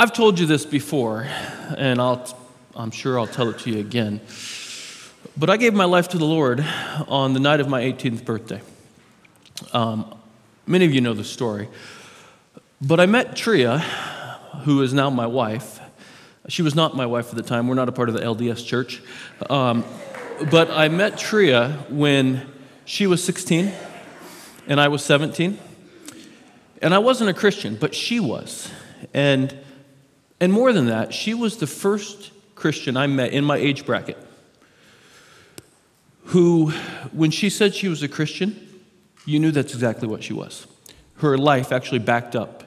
I've told you this before, and I'll, I'm sure I'll tell it to you again. But I gave my life to the Lord on the night of my 18th birthday. Um, many of you know the story. But I met Tria, who is now my wife. She was not my wife at the time. We're not a part of the LDS church. Um, but I met Tria when she was 16 and I was 17. And I wasn't a Christian, but she was. And, and more than that, she was the first Christian I met in my age bracket who, when she said she was a Christian, you knew that's exactly what she was. Her life actually backed up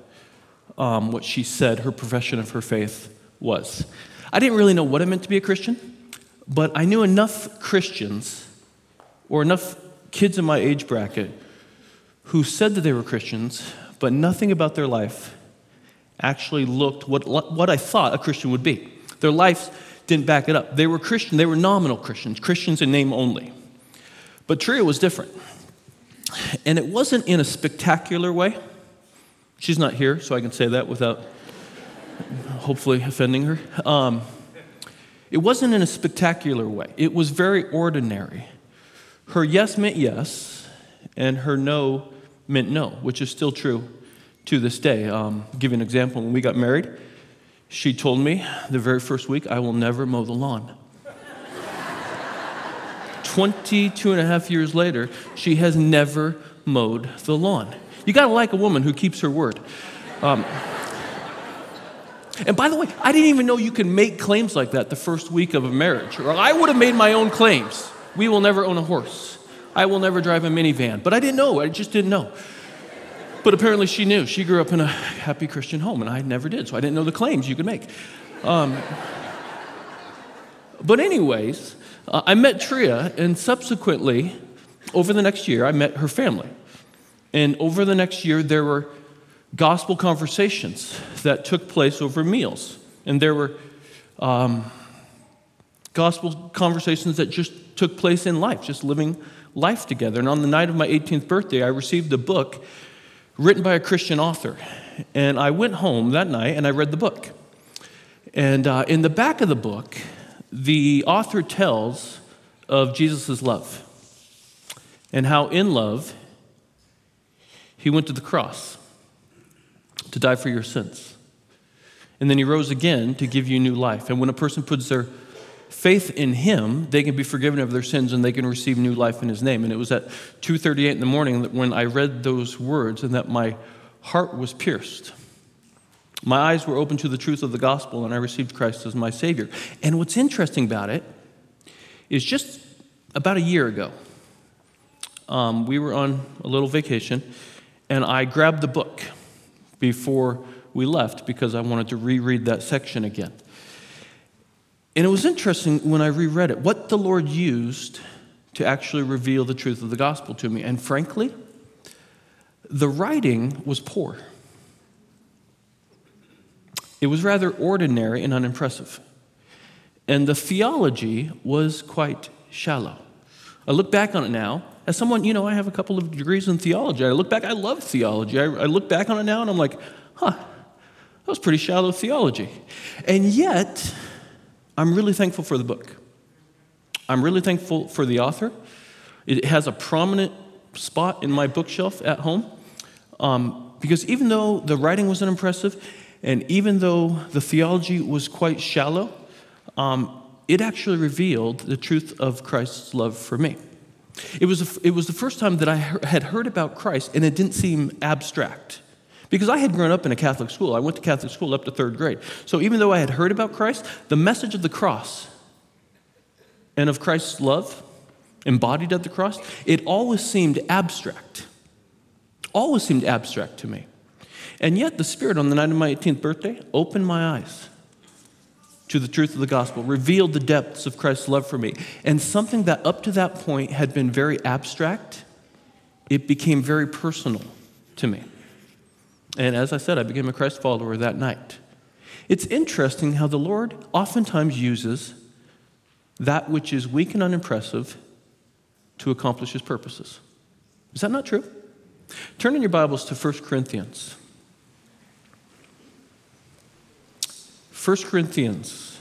um, what she said her profession of her faith was. I didn't really know what it meant to be a Christian, but I knew enough Christians or enough kids in my age bracket who said that they were Christians, but nothing about their life actually looked what, what I thought a Christian would be. Their lives didn't back it up. They were Christian, they were nominal Christians, Christians in name only. But Tria was different. And it wasn't in a spectacular way. She's not here, so I can say that without hopefully offending her. Um, it wasn't in a spectacular way, it was very ordinary. Her yes meant yes, and her no meant no, which is still true to this day. Um, give you an example. When we got married, she told me the very first week, I will never mow the lawn. 22 and a half years later, she has never mowed the lawn. You gotta like a woman who keeps her word. Um, and by the way, I didn't even know you can make claims like that the first week of a marriage. Or I would have made my own claims. We will never own a horse. I will never drive a minivan. But I didn't know. I just didn't know. But apparently she knew. She grew up in a happy Christian home, and I never did. So I didn't know the claims you could make. Um, but, anyways, uh, I met Tria, and subsequently, over the next year, I met her family. And over the next year, there were gospel conversations that took place over meals. And there were um, gospel conversations that just took place in life, just living life together. And on the night of my 18th birthday, I received a book written by a Christian author. And I went home that night and I read the book. And uh, in the back of the book, the author tells of Jesus' love and how, in love, he went to the cross to die for your sins. And then he rose again to give you new life. And when a person puts their faith in him, they can be forgiven of their sins and they can receive new life in his name. And it was at 2:38 in the morning that when I read those words and that my heart was pierced. My eyes were open to the truth of the gospel, and I received Christ as my Savior. And what's interesting about it is just about a year ago, um, we were on a little vacation, and I grabbed the book before we left because I wanted to reread that section again. And it was interesting when I reread it, what the Lord used to actually reveal the truth of the gospel to me. And frankly, the writing was poor. It was rather ordinary and unimpressive. And the theology was quite shallow. I look back on it now, as someone, you know, I have a couple of degrees in theology. I look back, I love theology. I, I look back on it now and I'm like, huh, that was pretty shallow theology. And yet, I'm really thankful for the book. I'm really thankful for the author. It has a prominent spot in my bookshelf at home um, because even though the writing wasn't impressive, and even though the theology was quite shallow, um, it actually revealed the truth of Christ's love for me. It was, a, it was the first time that I had heard about Christ and it didn't seem abstract. Because I had grown up in a Catholic school. I went to Catholic school up to third grade. So even though I had heard about Christ, the message of the cross and of Christ's love embodied at the cross, it always seemed abstract. Always seemed abstract to me. And yet, the Spirit on the night of my 18th birthday opened my eyes to the truth of the gospel, revealed the depths of Christ's love for me. And something that up to that point had been very abstract, it became very personal to me. And as I said, I became a Christ follower that night. It's interesting how the Lord oftentimes uses that which is weak and unimpressive to accomplish his purposes. Is that not true? Turn in your Bibles to 1 Corinthians. 1 Corinthians.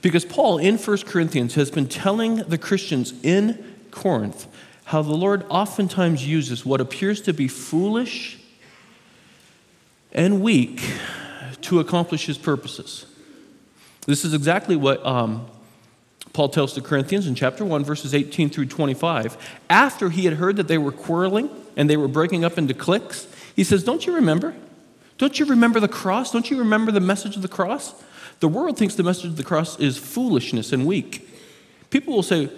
Because Paul in 1 Corinthians has been telling the Christians in Corinth how the Lord oftentimes uses what appears to be foolish and weak to accomplish his purposes. This is exactly what um, Paul tells the Corinthians in chapter 1, verses 18 through 25. After he had heard that they were quarreling and they were breaking up into cliques, he says, Don't you remember? Don't you remember the cross? Don't you remember the message of the cross? The world thinks the message of the cross is foolishness and weak. People will say,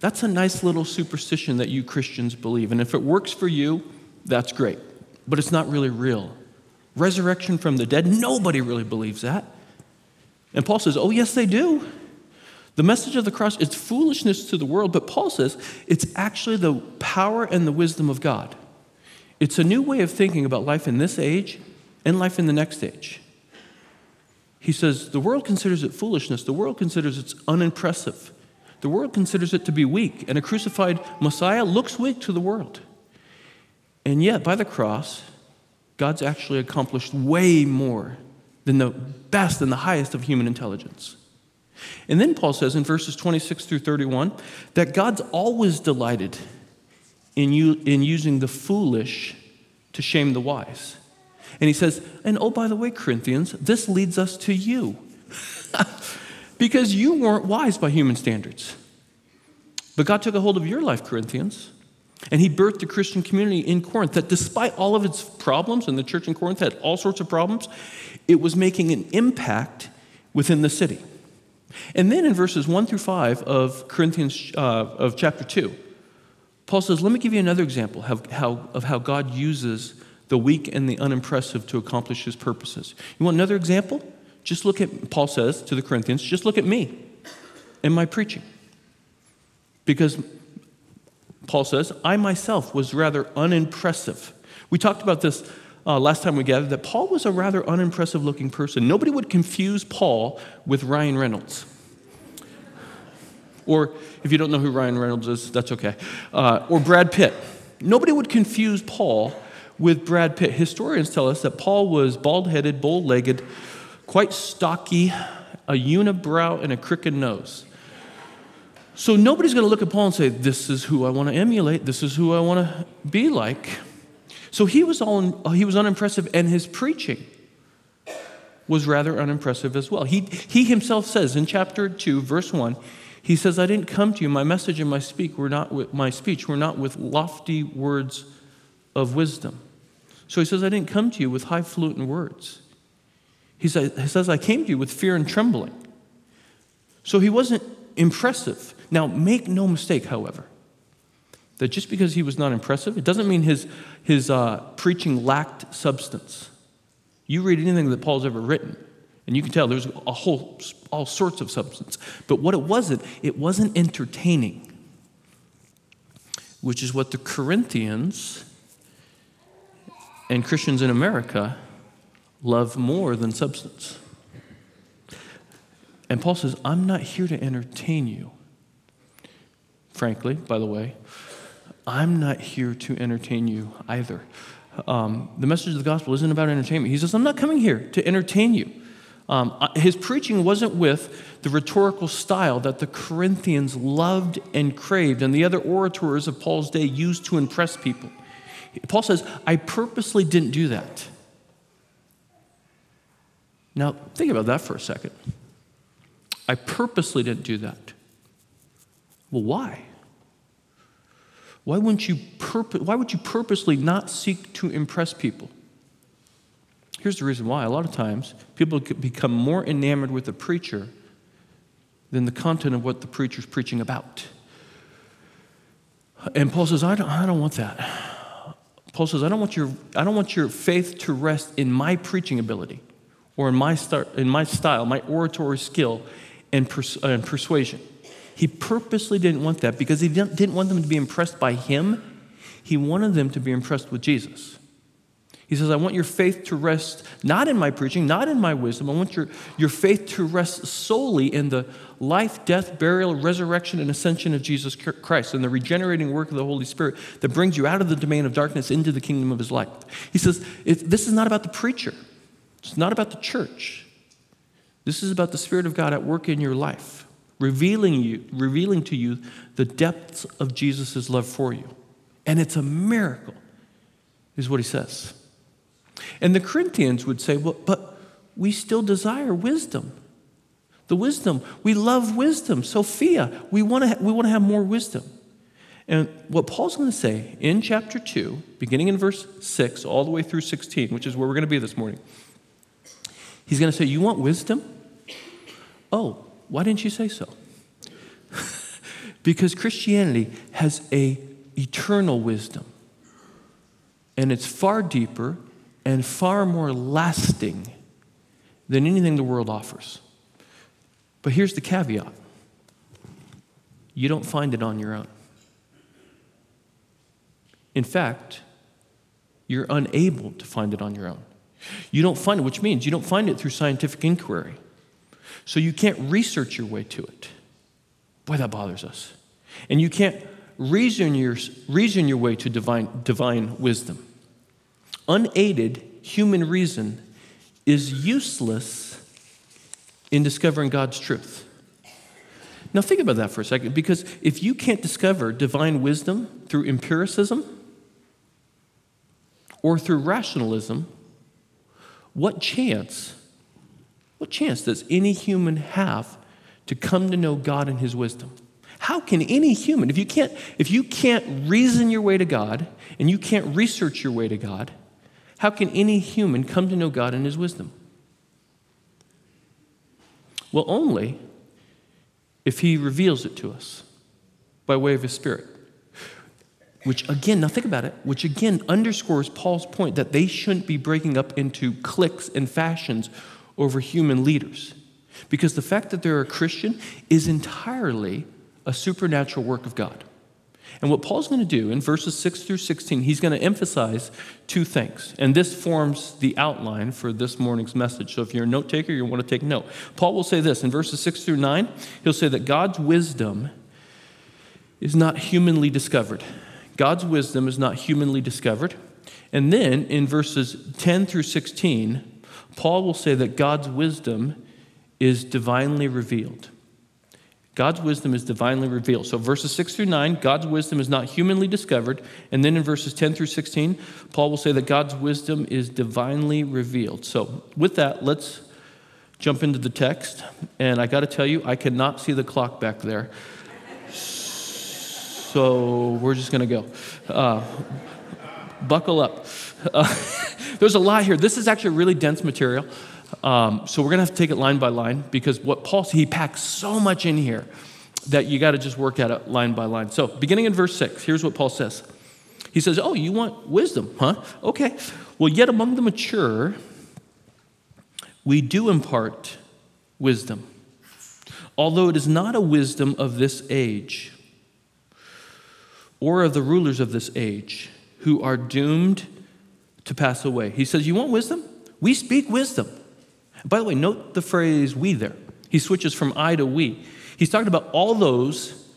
That's a nice little superstition that you Christians believe. And if it works for you, that's great. But it's not really real. Resurrection from the dead, nobody really believes that. And Paul says, Oh, yes, they do. The message of the cross is foolishness to the world, but Paul says it's actually the power and the wisdom of God. It's a new way of thinking about life in this age and life in the next age. He says the world considers it foolishness, the world considers it unimpressive, the world considers it to be weak, and a crucified Messiah looks weak to the world. And yet, by the cross, God's actually accomplished way more than the best and the highest of human intelligence. And then Paul says in verses 26 through 31 that God's always delighted in, you, in using the foolish to shame the wise. And he says, and oh, by the way, Corinthians, this leads us to you. because you weren't wise by human standards. But God took a hold of your life, Corinthians, and he birthed the Christian community in Corinth that despite all of its problems, and the church in Corinth had all sorts of problems, it was making an impact within the city. And then in verses 1 through 5 of Corinthians, uh, of chapter 2, Paul says, Let me give you another example how, of how God uses the weak and the unimpressive to accomplish his purposes. You want another example? Just look at, Paul says to the Corinthians, just look at me and my preaching. Because Paul says, I myself was rather unimpressive. We talked about this uh, last time we gathered that Paul was a rather unimpressive looking person. Nobody would confuse Paul with Ryan Reynolds. Or if you don't know who Ryan Reynolds is, that's okay. Uh, or Brad Pitt. Nobody would confuse Paul with Brad Pitt. Historians tell us that Paul was bald headed, bow legged, quite stocky, a unibrow, and a crooked nose. So nobody's going to look at Paul and say, This is who I want to emulate, this is who I want to be like. So he was, all, he was unimpressive, and his preaching was rather unimpressive as well. He, he himself says in chapter 2, verse 1, he says, I didn't come to you, my message and my, speak were not with, my speech were not with lofty words of wisdom. So he says, I didn't come to you with highfalutin words. He says, he says, I came to you with fear and trembling. So he wasn't impressive. Now, make no mistake, however that just because he was not impressive, it doesn't mean his, his uh, preaching lacked substance. You read anything that Paul's ever written, and you can tell there's a whole, all sorts of substance. But what it wasn't, it wasn't entertaining, which is what the Corinthians and Christians in America love more than substance. And Paul says, I'm not here to entertain you. Frankly, by the way, I'm not here to entertain you either. Um, the message of the gospel isn't about entertainment. He says, I'm not coming here to entertain you. Um, his preaching wasn't with the rhetorical style that the Corinthians loved and craved, and the other orators of Paul's day used to impress people. Paul says, I purposely didn't do that. Now, think about that for a second. I purposely didn't do that. Well, why? Why, wouldn't you purpo- why would you purposely not seek to impress people? Here's the reason why. A lot of times, people become more enamored with the preacher than the content of what the preacher's preaching about. And Paul says, I don't, I don't want that. Paul says, I don't, want your, I don't want your faith to rest in my preaching ability or in my, start, in my style, my oratory skill and, pers- and persuasion. He purposely didn't want that because he didn't want them to be impressed by him. He wanted them to be impressed with Jesus. He says, I want your faith to rest not in my preaching, not in my wisdom. I want your, your faith to rest solely in the life, death, burial, resurrection, and ascension of Jesus Christ and the regenerating work of the Holy Spirit that brings you out of the domain of darkness into the kingdom of his light. He says, This is not about the preacher, it's not about the church. This is about the Spirit of God at work in your life, revealing, you, revealing to you the depths of Jesus' love for you. And it's a miracle, is what he says. And the Corinthians would say, well, but we still desire wisdom. The wisdom, we love wisdom. Sophia, we want to ha- we want to have more wisdom. And what Paul's going to say in chapter 2, beginning in verse 6, all the way through 16, which is where we're going to be this morning, he's going to say, You want wisdom? Oh, why didn't you say so? because Christianity has a eternal wisdom. And it's far deeper and far more lasting than anything the world offers. But here's the caveat you don't find it on your own. In fact, you're unable to find it on your own. You don't find it, which means you don't find it through scientific inquiry. So you can't research your way to it. Boy, that bothers us. And you can't reason your, reason your way to divine, divine wisdom. Unaided human reason is useless in discovering God's truth. Now, think about that for a second, because if you can't discover divine wisdom through empiricism or through rationalism, what chance, what chance does any human have to come to know God and His wisdom? How can any human, if you can't, if you can't reason your way to God and you can't research your way to God, how can any human come to know God and His wisdom? Well, only if He reveals it to us by way of His Spirit. Which again, now think about it, which again underscores Paul's point that they shouldn't be breaking up into cliques and fashions over human leaders. Because the fact that they're a Christian is entirely a supernatural work of God. And what Paul's going to do in verses 6 through 16, he's going to emphasize two things. And this forms the outline for this morning's message. So if you're a note taker, you want to take note. Paul will say this in verses 6 through 9, he'll say that God's wisdom is not humanly discovered. God's wisdom is not humanly discovered. And then in verses 10 through 16, Paul will say that God's wisdom is divinely revealed. God's wisdom is divinely revealed. So, verses 6 through 9, God's wisdom is not humanly discovered. And then in verses 10 through 16, Paul will say that God's wisdom is divinely revealed. So, with that, let's jump into the text. And I got to tell you, I cannot see the clock back there. So, we're just going to go. Uh, buckle up. Uh, there's a lot here. This is actually really dense material. Um, so we're going to have to take it line by line because what Paul he packs so much in here that you got to just work at it line by line. So beginning in verse six, here's what Paul says. He says, "Oh, you want wisdom, huh? Okay. Well, yet among the mature, we do impart wisdom, although it is not a wisdom of this age." Or of the rulers of this age who are doomed to pass away. He says, You want wisdom? We speak wisdom. By the way, note the phrase we there. He switches from I to we. He's talking about all those,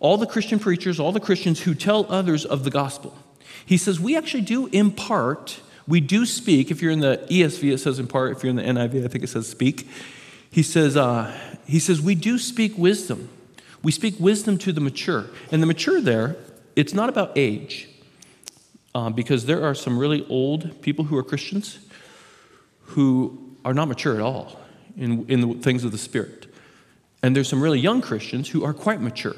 all the Christian preachers, all the Christians who tell others of the gospel. He says, We actually do impart, we do speak. If you're in the ESV, it says impart. If you're in the NIV, I think it says speak. He says, uh, he says, We do speak wisdom. We speak wisdom to the mature. And the mature there, it's not about age, uh, because there are some really old people who are Christians who are not mature at all in, in the things of the Spirit. And there's some really young Christians who are quite mature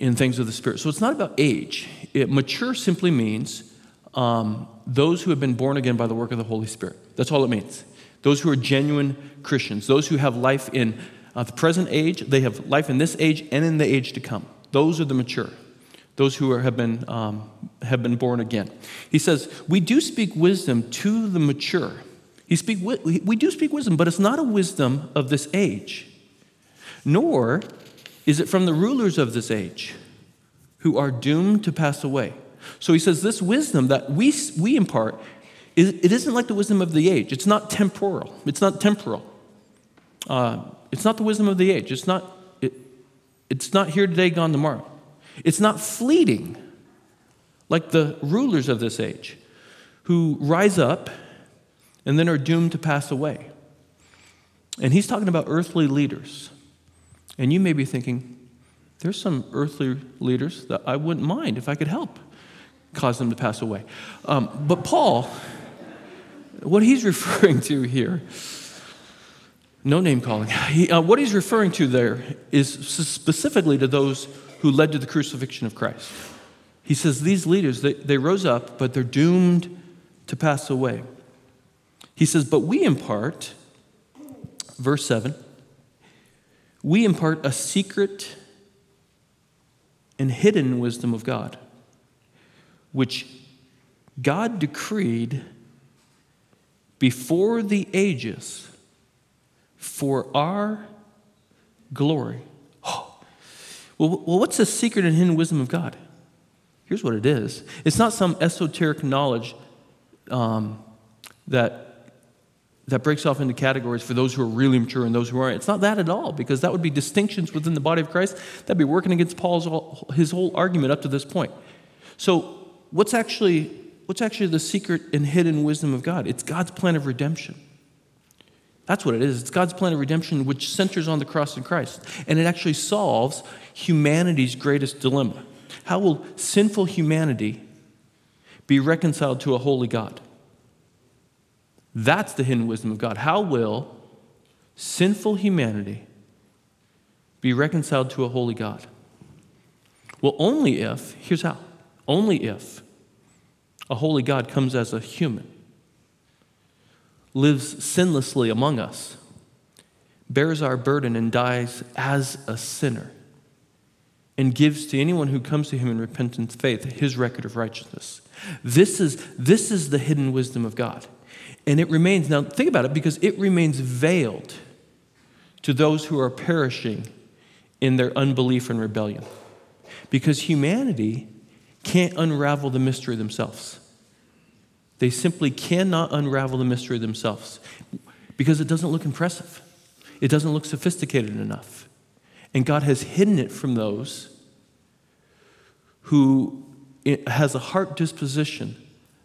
in things of the Spirit. So it's not about age. It, mature simply means um, those who have been born again by the work of the Holy Spirit. That's all it means. Those who are genuine Christians, those who have life in uh, the present age, they have life in this age and in the age to come. Those are the mature. Those who are, have, been, um, have been born again. He says, We do speak wisdom to the mature. He speak, we do speak wisdom, but it's not a wisdom of this age, nor is it from the rulers of this age who are doomed to pass away. So he says this wisdom that we, we impart, it isn't like the wisdom of the age. It's not temporal. It's not temporal. Uh, it's not the wisdom of the age. It's not, it, it's not here today, gone tomorrow. It's not fleeting like the rulers of this age who rise up and then are doomed to pass away. And he's talking about earthly leaders. And you may be thinking, there's some earthly leaders that I wouldn't mind if I could help cause them to pass away. Um, but Paul, what he's referring to here, no name calling, he, uh, what he's referring to there is specifically to those who led to the crucifixion of Christ. He says these leaders, they, they rose up, but they're doomed to pass away. He says, but we impart, verse 7, we impart a secret and hidden wisdom of God, which God decreed before the ages for our glory. Well, well, what's the secret and hidden wisdom of God? Here's what it is it's not some esoteric knowledge um, that that breaks off into categories for those who are really mature and those who aren't. It's not that at all, because that would be distinctions within the body of Christ. That'd be working against Paul's his whole argument up to this point. So, what's actually what's actually the secret and hidden wisdom of God? It's God's plan of redemption. That's what it is. It's God's plan of redemption, which centers on the cross of Christ, and it actually solves humanity's greatest dilemma. How will sinful humanity be reconciled to a holy God? That's the hidden wisdom of God. How will sinful humanity be reconciled to a holy God? Well, only if, here's how only if a holy God comes as a human, lives sinlessly among us, bears our burden, and dies as a sinner, and gives to anyone who comes to him in repentant faith his record of righteousness. This is, this is the hidden wisdom of God. And it remains, now think about it, because it remains veiled to those who are perishing in their unbelief and rebellion. Because humanity can't unravel the mystery themselves. They simply cannot unravel the mystery themselves because it doesn't look impressive, it doesn't look sophisticated enough. And God has hidden it from those who has a heart disposition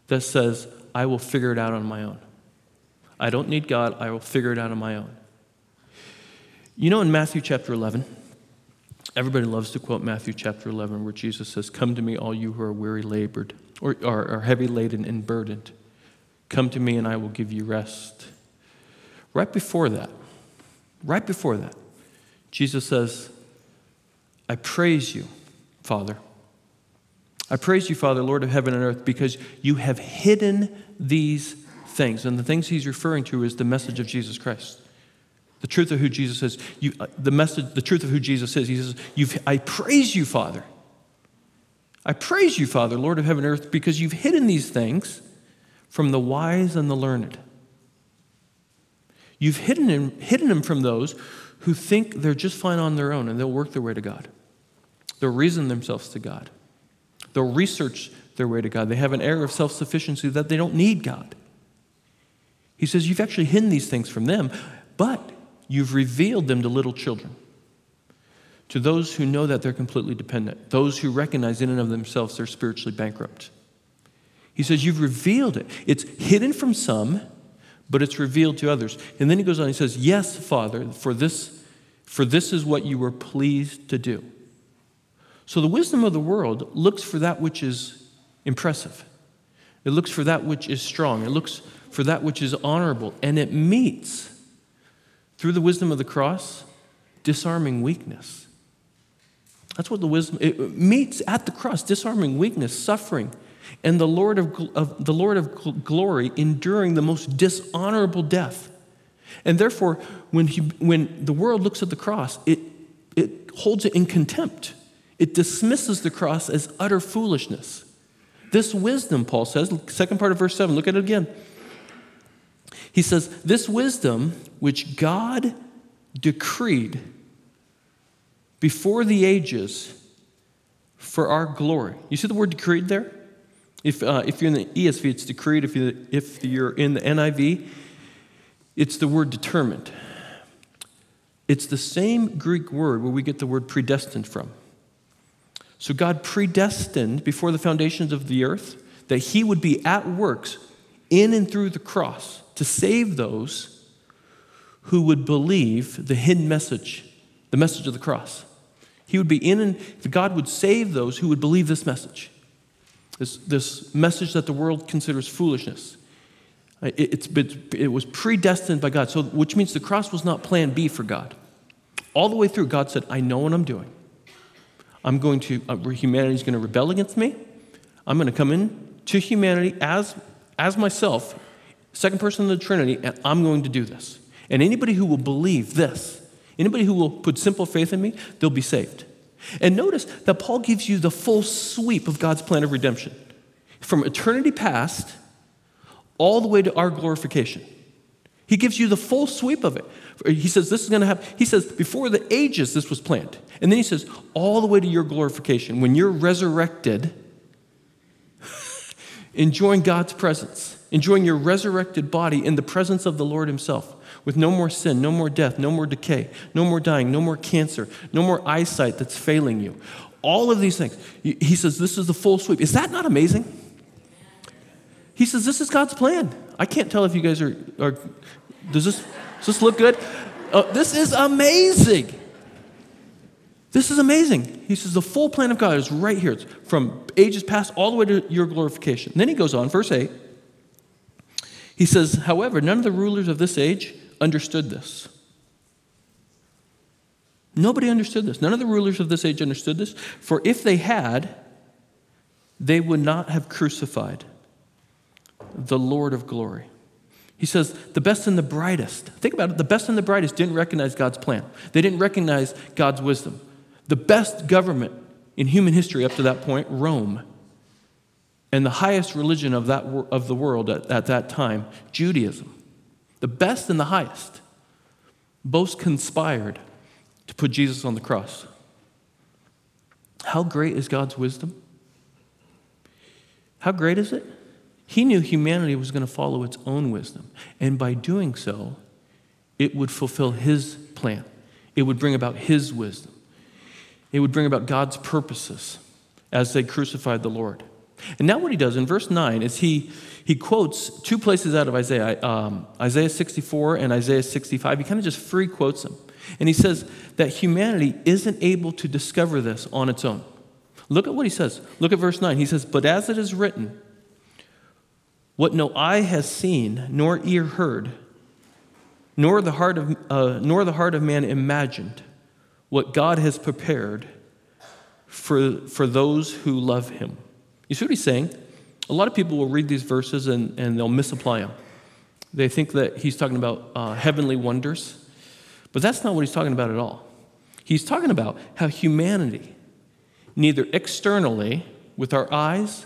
that says, I will figure it out on my own. I don't need God, I will figure it out on my own. You know, in Matthew chapter 11, everybody loves to quote Matthew chapter 11, where Jesus says, Come to me, all you who are weary, labored, or are heavy laden and burdened. Come to me, and I will give you rest. Right before that, right before that, Jesus says, I praise you, Father. I praise you, Father, Lord of heaven and earth, because you have hidden these things. And the things he's referring to is the message of Jesus Christ. The truth of who Jesus is. You, uh, the message, the truth of who Jesus is. He says, I praise you, Father. I praise you, Father, Lord of heaven and earth, because you've hidden these things from the wise and the learned. You've hidden them, hidden them from those who think they're just fine on their own and they'll work their way to God. They'll reason themselves to God. They'll research their way to God. They have an air of self sufficiency that they don't need God. He says, You've actually hidden these things from them, but you've revealed them to little children, to those who know that they're completely dependent, those who recognize in and of themselves they're spiritually bankrupt. He says, You've revealed it. It's hidden from some, but it's revealed to others. And then he goes on, he says, Yes, Father, for this, for this is what you were pleased to do. So the wisdom of the world looks for that which is impressive. It looks for that which is strong. It looks for that which is honorable. And it meets, through the wisdom of the cross, disarming weakness. That's what the wisdom, it meets at the cross, disarming weakness, suffering, and the Lord of, of, the Lord of glory enduring the most dishonorable death. And therefore, when, he, when the world looks at the cross, it, it holds it in contempt. It dismisses the cross as utter foolishness. This wisdom, Paul says, second part of verse 7, look at it again. He says, This wisdom which God decreed before the ages for our glory. You see the word decreed there? If, uh, if you're in the ESV, it's decreed. If, you, if you're in the NIV, it's the word determined. It's the same Greek word where we get the word predestined from. So God predestined before the foundations of the earth that he would be at works in and through the cross to save those who would believe the hidden message, the message of the cross. He would be in, and God would save those who would believe this message, this, this message that the world considers foolishness. It, it was predestined by God, so, which means the cross was not plan B for God. All the way through, God said, I know what I'm doing. I'm going to, uh, humanity's going to rebel against me. I'm going to come in to humanity as, as myself, second person of the Trinity, and I'm going to do this. And anybody who will believe this, anybody who will put simple faith in me, they'll be saved. And notice that Paul gives you the full sweep of God's plan of redemption from eternity past all the way to our glorification. He gives you the full sweep of it. He says, This is going to happen. He says, Before the ages, this was planned. And then he says, All the way to your glorification. When you're resurrected, enjoying God's presence, enjoying your resurrected body in the presence of the Lord Himself, with no more sin, no more death, no more decay, no more dying, no more cancer, no more eyesight that's failing you. All of these things. He says, This is the full sweep. Is that not amazing? He says, This is God's plan. I can't tell if you guys are, are does, this, does this look good? Uh, this is amazing. This is amazing. He says, The full plan of God is right here. It's from ages past all the way to your glorification. And then he goes on, verse 8. He says, However, none of the rulers of this age understood this. Nobody understood this. None of the rulers of this age understood this. For if they had, they would not have crucified the Lord of glory. He says, the best and the brightest. Think about it. The best and the brightest didn't recognize God's plan, they didn't recognize God's wisdom. The best government in human history up to that point, Rome, and the highest religion of, that, of the world at, at that time, Judaism, the best and the highest, both conspired to put Jesus on the cross. How great is God's wisdom? How great is it? He knew humanity was going to follow its own wisdom. And by doing so, it would fulfill his plan. It would bring about his wisdom. It would bring about God's purposes as they crucified the Lord. And now, what he does in verse 9 is he, he quotes two places out of Isaiah um, Isaiah 64 and Isaiah 65. He kind of just free quotes them. And he says that humanity isn't able to discover this on its own. Look at what he says. Look at verse 9. He says, But as it is written, what no eye has seen, nor ear heard, nor the heart of, uh, nor the heart of man imagined, what God has prepared for, for those who love him. You see what he's saying? A lot of people will read these verses and, and they'll misapply them. They think that he's talking about uh, heavenly wonders, but that's not what he's talking about at all. He's talking about how humanity, neither externally, with our eyes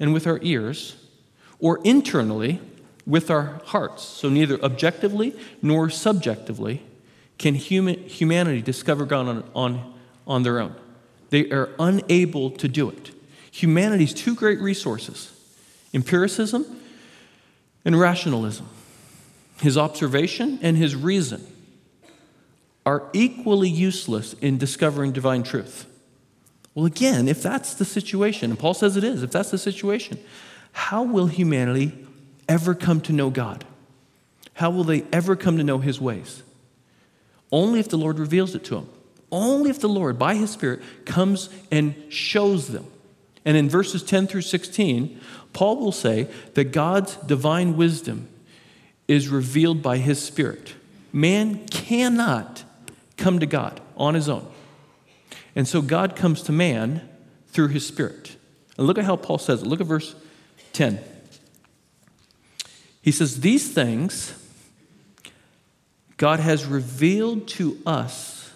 and with our ears, or internally with our hearts. So, neither objectively nor subjectively can human, humanity discover God on, on, on their own. They are unable to do it. Humanity's two great resources empiricism and rationalism, his observation and his reason, are equally useless in discovering divine truth. Well, again, if that's the situation, and Paul says it is, if that's the situation, how will humanity ever come to know God? How will they ever come to know His ways? Only if the Lord reveals it to them. Only if the Lord, by His Spirit, comes and shows them. And in verses 10 through 16, Paul will say that God's divine wisdom is revealed by His Spirit. Man cannot come to God on his own. And so God comes to man through His Spirit. And look at how Paul says it. Look at verse 10. He says, These things God has revealed to us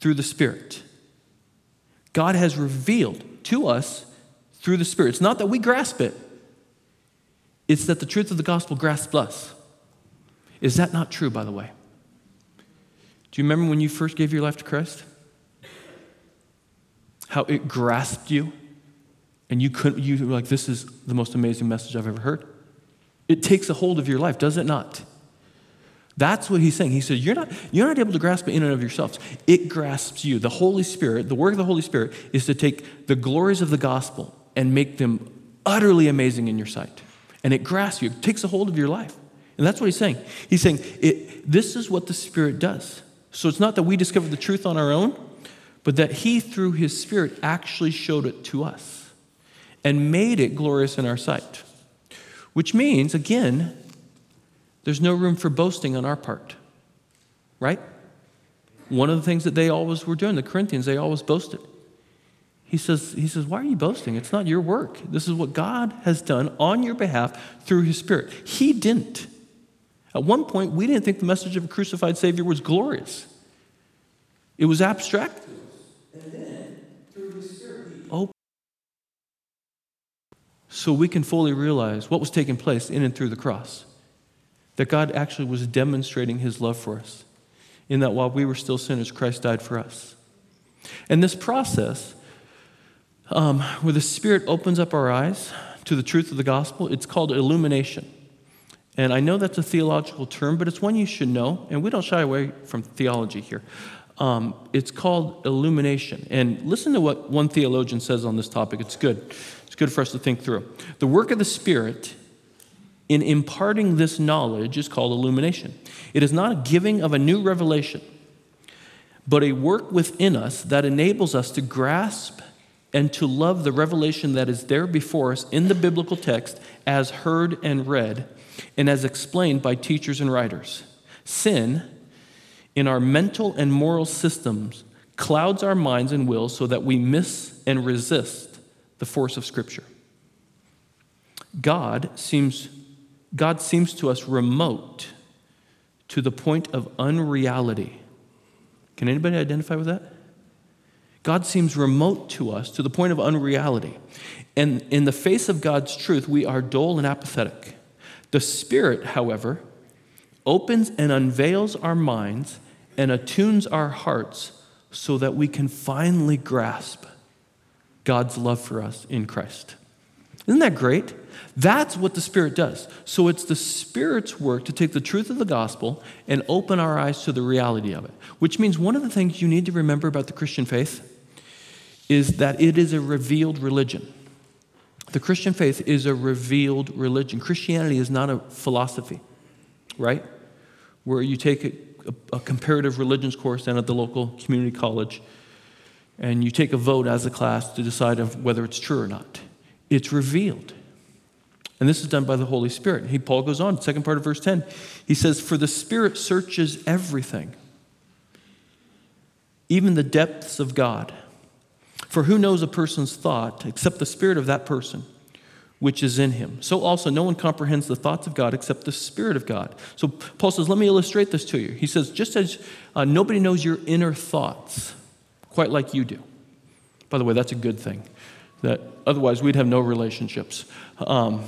through the Spirit. God has revealed to us through the Spirit. It's not that we grasp it, it's that the truth of the gospel grasps us. Is that not true, by the way? Do you remember when you first gave your life to Christ? How it grasped you? and you couldn't, you were like, this is the most amazing message I've ever heard. It takes a hold of your life, does it not? That's what he's saying. He said, you're not, you're not able to grasp it in and of yourselves. It grasps you. The Holy Spirit, the work of the Holy Spirit is to take the glories of the gospel and make them utterly amazing in your sight. And it grasps you, it takes a hold of your life. And that's what he's saying. He's saying it, this is what the Spirit does. So it's not that we discover the truth on our own, but that he, through his Spirit, actually showed it to us and made it glorious in our sight. Which means, again, there's no room for boasting on our part, right? One of the things that they always were doing, the Corinthians, they always boasted. He says, he says, Why are you boasting? It's not your work. This is what God has done on your behalf through his Spirit. He didn't. At one point, we didn't think the message of a crucified Savior was glorious, it was abstract. And then, through his Spirit, opened. So we can fully realize what was taking place in and through the cross. That God actually was demonstrating his love for us in that while we were still sinners, Christ died for us. And this process, um, where the Spirit opens up our eyes to the truth of the gospel, it's called illumination. And I know that's a theological term, but it's one you should know, and we don't shy away from theology here. Um, it's called illumination. And listen to what one theologian says on this topic. It's good. It's good for us to think through. The work of the Spirit in imparting this knowledge is called illumination. It is not a giving of a new revelation, but a work within us that enables us to grasp and to love the revelation that is there before us in the biblical text as heard and read and as explained by teachers and writers. Sin in our mental and moral systems clouds our minds and wills so that we miss and resist the force of Scripture. God seems God seems to us remote to the point of unreality. Can anybody identify with that? God seems remote to us to the point of unreality. And in the face of God's truth, we are dull and apathetic. The Spirit, however, opens and unveils our minds and attunes our hearts so that we can finally grasp God's love for us in Christ. Isn't that great? That's what the Spirit does. So it's the Spirit's work to take the truth of the gospel and open our eyes to the reality of it. Which means one of the things you need to remember about the Christian faith is that it is a revealed religion. The Christian faith is a revealed religion. Christianity is not a philosophy, right? Where you take a, a, comparative religions course down at the local community college and you take a vote as a class to decide whether it's true or not. It's revealed. And this is done by the Holy Spirit. He, Paul goes on, second part of verse 10. He says, For the Spirit searches everything, even the depths of God. For who knows a person's thought except the Spirit of that person which is in him? So also, no one comprehends the thoughts of God except the Spirit of God. So Paul says, Let me illustrate this to you. He says, Just as uh, nobody knows your inner thoughts quite like you do. By the way, that's a good thing. That otherwise we'd have no relationships. Um,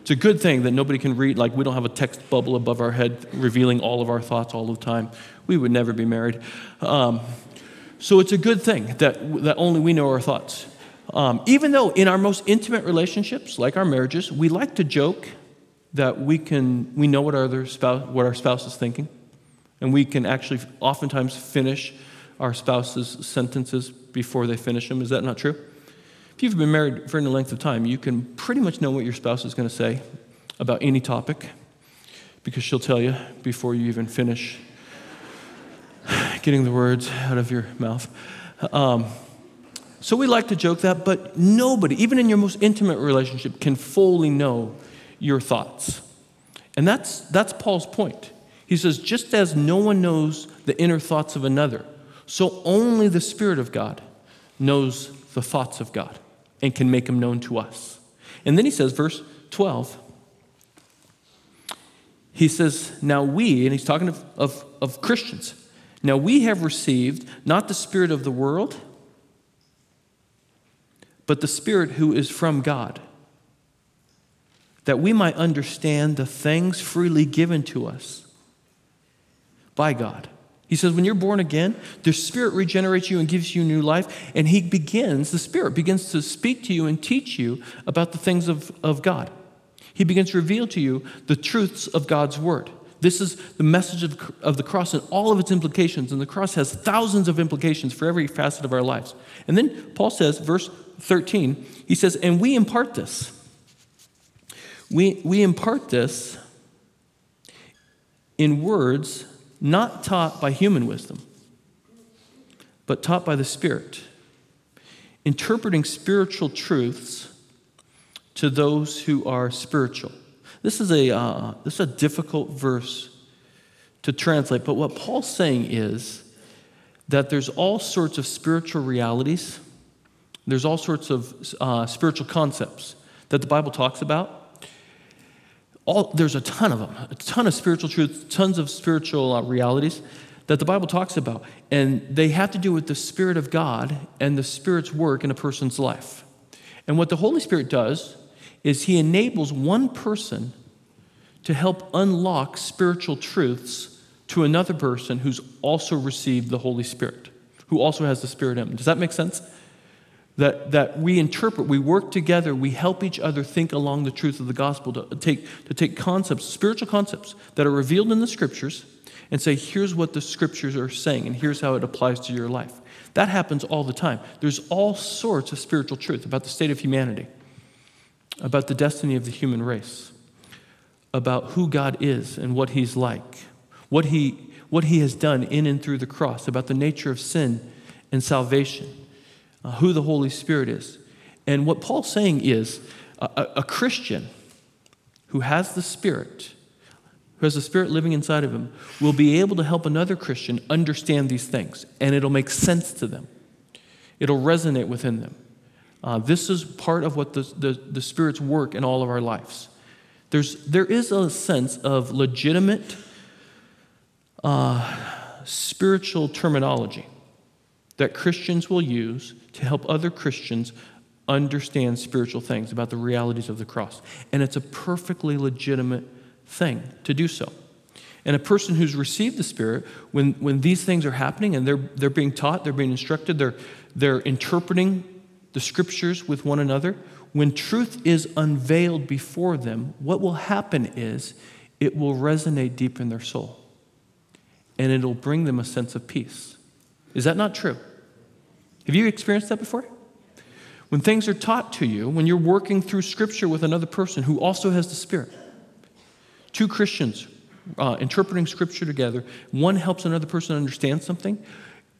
it's a good thing that nobody can read, like, we don't have a text bubble above our head revealing all of our thoughts all the time. We would never be married. Um, so it's a good thing that, that only we know our thoughts. Um, even though in our most intimate relationships, like our marriages, we like to joke that we can we know what our other spouse what our spouse is thinking, and we can actually oftentimes finish our spouse's sentences before they finish them. Is that not true? If you've been married for any length of time, you can pretty much know what your spouse is going to say about any topic because she'll tell you before you even finish getting the words out of your mouth. Um, so we like to joke that, but nobody, even in your most intimate relationship, can fully know your thoughts. And that's, that's Paul's point. He says, just as no one knows the inner thoughts of another, so only the Spirit of God knows the thoughts of God and can make them known to us. And then he says, verse 12, he says, Now we, and he's talking of, of, of Christians, now we have received not the Spirit of the world, but the Spirit who is from God, that we might understand the things freely given to us by God. He says, when you're born again, the Spirit regenerates you and gives you new life, and He begins, the Spirit begins to speak to you and teach you about the things of, of God. He begins to reveal to you the truths of God's Word. This is the message of, of the cross and all of its implications, and the cross has thousands of implications for every facet of our lives. And then Paul says, verse 13, he says, And we impart this. We, we impart this in words not taught by human wisdom, but taught by the Spirit, interpreting spiritual truths to those who are spiritual. This is a, uh, this is a difficult verse to translate, but what Paul's saying is that there's all sorts of spiritual realities, there's all sorts of uh, spiritual concepts that the Bible talks about all, there's a ton of them, a ton of spiritual truths, tons of spiritual uh, realities that the Bible talks about. And they have to do with the Spirit of God and the Spirit's work in a person's life. And what the Holy Spirit does is He enables one person to help unlock spiritual truths to another person who's also received the Holy Spirit, who also has the Spirit in them. Does that make sense? That, that we interpret, we work together, we help each other think along the truth of the gospel, to uh, take, to take concepts, spiritual concepts that are revealed in the scriptures, and say, here's what the scriptures are saying, and here's how it applies to your life. That happens all the time. There's all sorts of spiritual truth about the state of humanity, about the destiny of the human race, about who God is and what He's like, what He, what he has done in and through the cross, about the nature of sin and salvation uh, who the Holy Spirit is. And what Paul's saying is a, a Christian who has the Spirit, who has the Spirit living inside of him, will be able to help another Christian understand these things, and it'll make sense to them. It'll resonate within them. Uh, this is part of what the, the, the, Spirit's work in all of our lives. There's, there is a sense of legitimate uh, spiritual terminology that Christians will use to help other Christians understand spiritual things about the realities of the cross. And it's a perfectly legitimate thing to do so. And a person who's received the Spirit, when, when these things are happening and they're, they're being taught, they're being instructed, they're, they're interpreting the scriptures with one another, when truth is unveiled before them, what will happen is it will resonate deep in their soul and it'll bring them a sense of peace. Is that not true? Have you experienced that before? When things are taught to you, when you're working through Scripture with another person who also has the Spirit, two Christians uh, interpreting Scripture together, one helps another person understand something.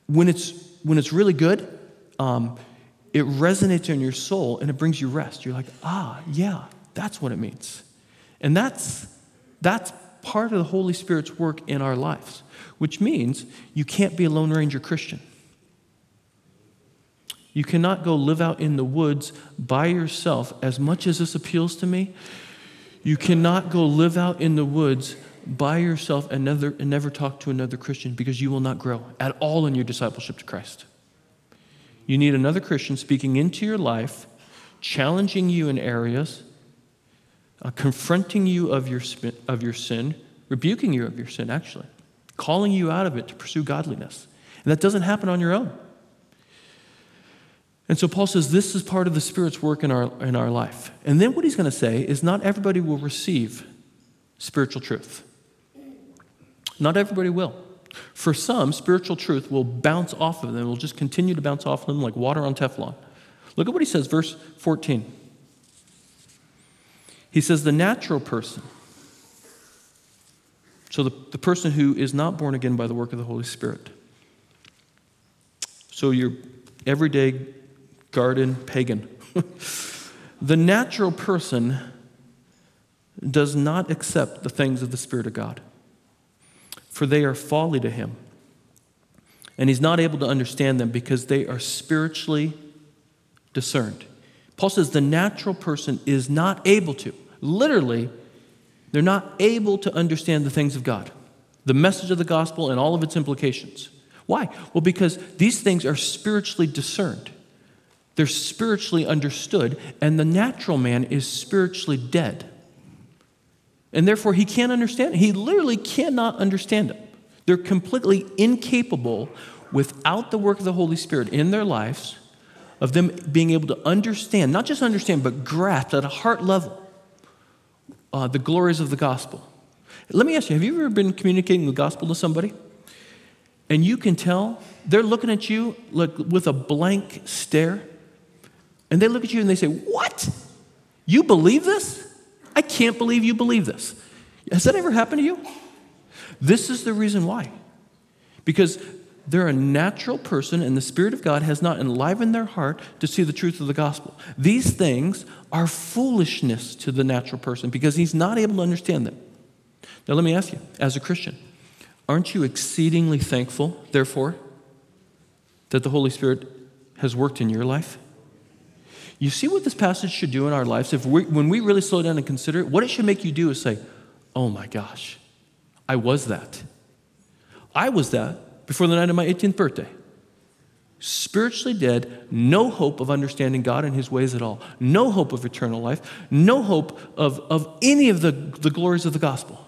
When it's, when it's really good, um, it resonates in your soul and it brings you rest. You're like, ah, yeah, that's what it means. And that's, that's part of the Holy Spirit's work in our lives, which means you can't be a Lone Ranger Christian. You cannot go live out in the woods by yourself. As much as this appeals to me, you cannot go live out in the woods by yourself and never, and never talk to another Christian because you will not grow at all in your discipleship to Christ. You need another Christian speaking into your life, challenging you in areas, uh, confronting you of your, of your sin, rebuking you of your sin, actually, calling you out of it to pursue godliness. And that doesn't happen on your own. And so Paul says this is part of the Spirit's work in our, in our life. And then what he's going to say is not everybody will receive spiritual truth. Not everybody will. For some, spiritual truth will bounce off of them, it will just continue to bounce off of them like water on Teflon. Look at what he says, verse 14. He says, The natural person, so the, the person who is not born again by the work of the Holy Spirit. So your everyday garden pagan. the natural person does not accept the things of the Spirit of God, for they are folly to him. And he's not able to understand them because they are spiritually discerned. Paul says the natural person is not able to. Literally, they're not able to understand the things of God, the message of the gospel, and all of its implications. Why? Well, because these things are spiritually discerned. They're spiritually understood, and the natural man is spiritually dead. And therefore, he can't understand. He literally cannot understand them. They're completely incapable, without the work of the Holy Spirit in their lives, of them being able to understand, not just understand, but grasp at a heart level uh, the glories of the gospel. Let me ask you have you ever been communicating the gospel to somebody? And you can tell they're looking at you like with a blank stare and they look at you and they say, What? You believe this? I can't believe you believe this. Has that ever happened to you? This is the reason why. Because they're a natural person, and the Spirit of God has not enlivened their heart to see the truth of the gospel. These things are foolishness to the natural person because he's not able to understand them. Now, let me ask you, as a Christian, aren't you exceedingly thankful, therefore, that the Holy Spirit has worked in your life? You see what this passage should do in our lives? If we, when we really slow down and consider it, what it should make you do is say, Oh my gosh, I was that. I was that before the night of my 18th birthday. Spiritually dead, no hope of understanding God and His ways at all, no hope of eternal life, no hope of, of any of the, the glories of the gospel.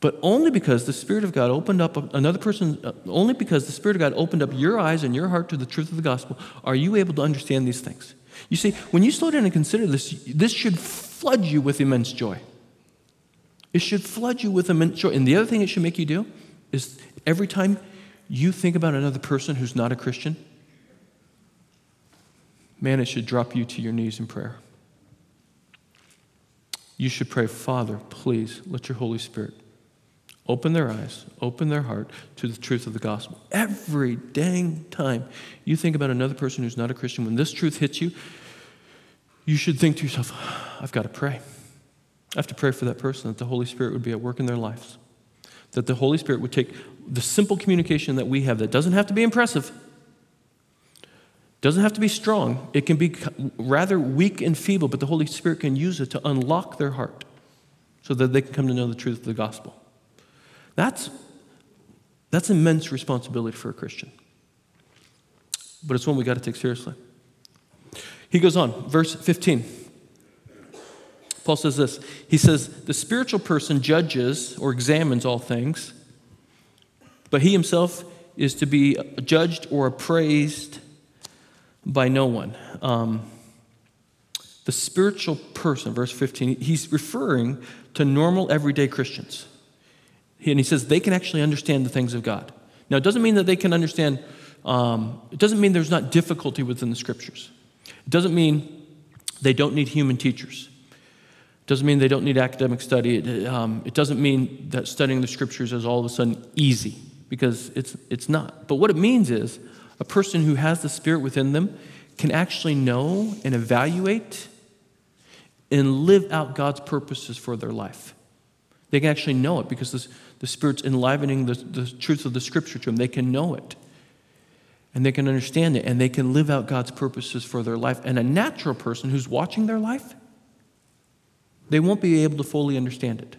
But only because the Spirit of God opened up another person, uh, only because the Spirit of God opened up your eyes and your heart to the truth of the gospel, are you able to understand these things. You see, when you slow down and consider this, this should flood you with immense joy. It should flood you with immense joy. And the other thing it should make you do is every time you think about another person who's not a Christian, man, it should drop you to your knees in prayer. You should pray, Father, please let your Holy Spirit Open their eyes, open their heart to the truth of the gospel. Every dang time you think about another person who's not a Christian, when this truth hits you, you should think to yourself, I've got to pray. I have to pray for that person that the Holy Spirit would be at work in their lives. That the Holy Spirit would take the simple communication that we have that doesn't have to be impressive, doesn't have to be strong, it can be rather weak and feeble, but the Holy Spirit can use it to unlock their heart so that they can come to know the truth of the gospel. That's, that's immense responsibility for a Christian. But it's one we got to take seriously. He goes on, verse 15. Paul says this He says, The spiritual person judges or examines all things, but he himself is to be judged or appraised by no one. Um, the spiritual person, verse 15, he's referring to normal, everyday Christians. And he says they can actually understand the things of God. Now, it doesn't mean that they can understand, um, it doesn't mean there's not difficulty within the scriptures. It doesn't mean they don't need human teachers. It doesn't mean they don't need academic study. It, um, it doesn't mean that studying the scriptures is all of a sudden easy, because it's, it's not. But what it means is a person who has the Spirit within them can actually know and evaluate and live out God's purposes for their life. They can actually know it because this, the Spirit's enlivening the, the truth of the Scripture to them. They can know it. And they can understand it. And they can live out God's purposes for their life. And a natural person who's watching their life, they won't be able to fully understand it.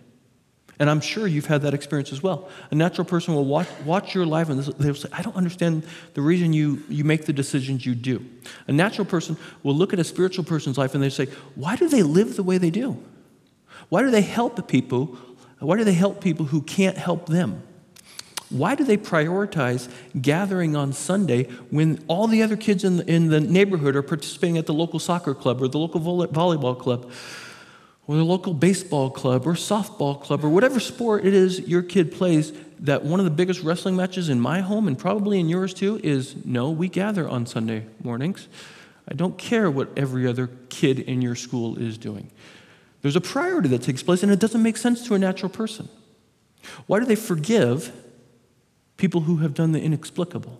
And I'm sure you've had that experience as well. A natural person will watch, watch your life and they'll say, I don't understand the reason you, you make the decisions you do. A natural person will look at a spiritual person's life and they say, Why do they live the way they do? Why do they help people why do they help people who can't help them? Why do they prioritize gathering on Sunday when all the other kids in the, in the neighborhood are participating at the local soccer club or the local volleyball club or the local baseball club or softball club or whatever sport it is your kid plays? That one of the biggest wrestling matches in my home and probably in yours too is no, we gather on Sunday mornings. I don't care what every other kid in your school is doing. There's a priority that takes place, and it doesn't make sense to a natural person. Why do they forgive people who have done the inexplicable?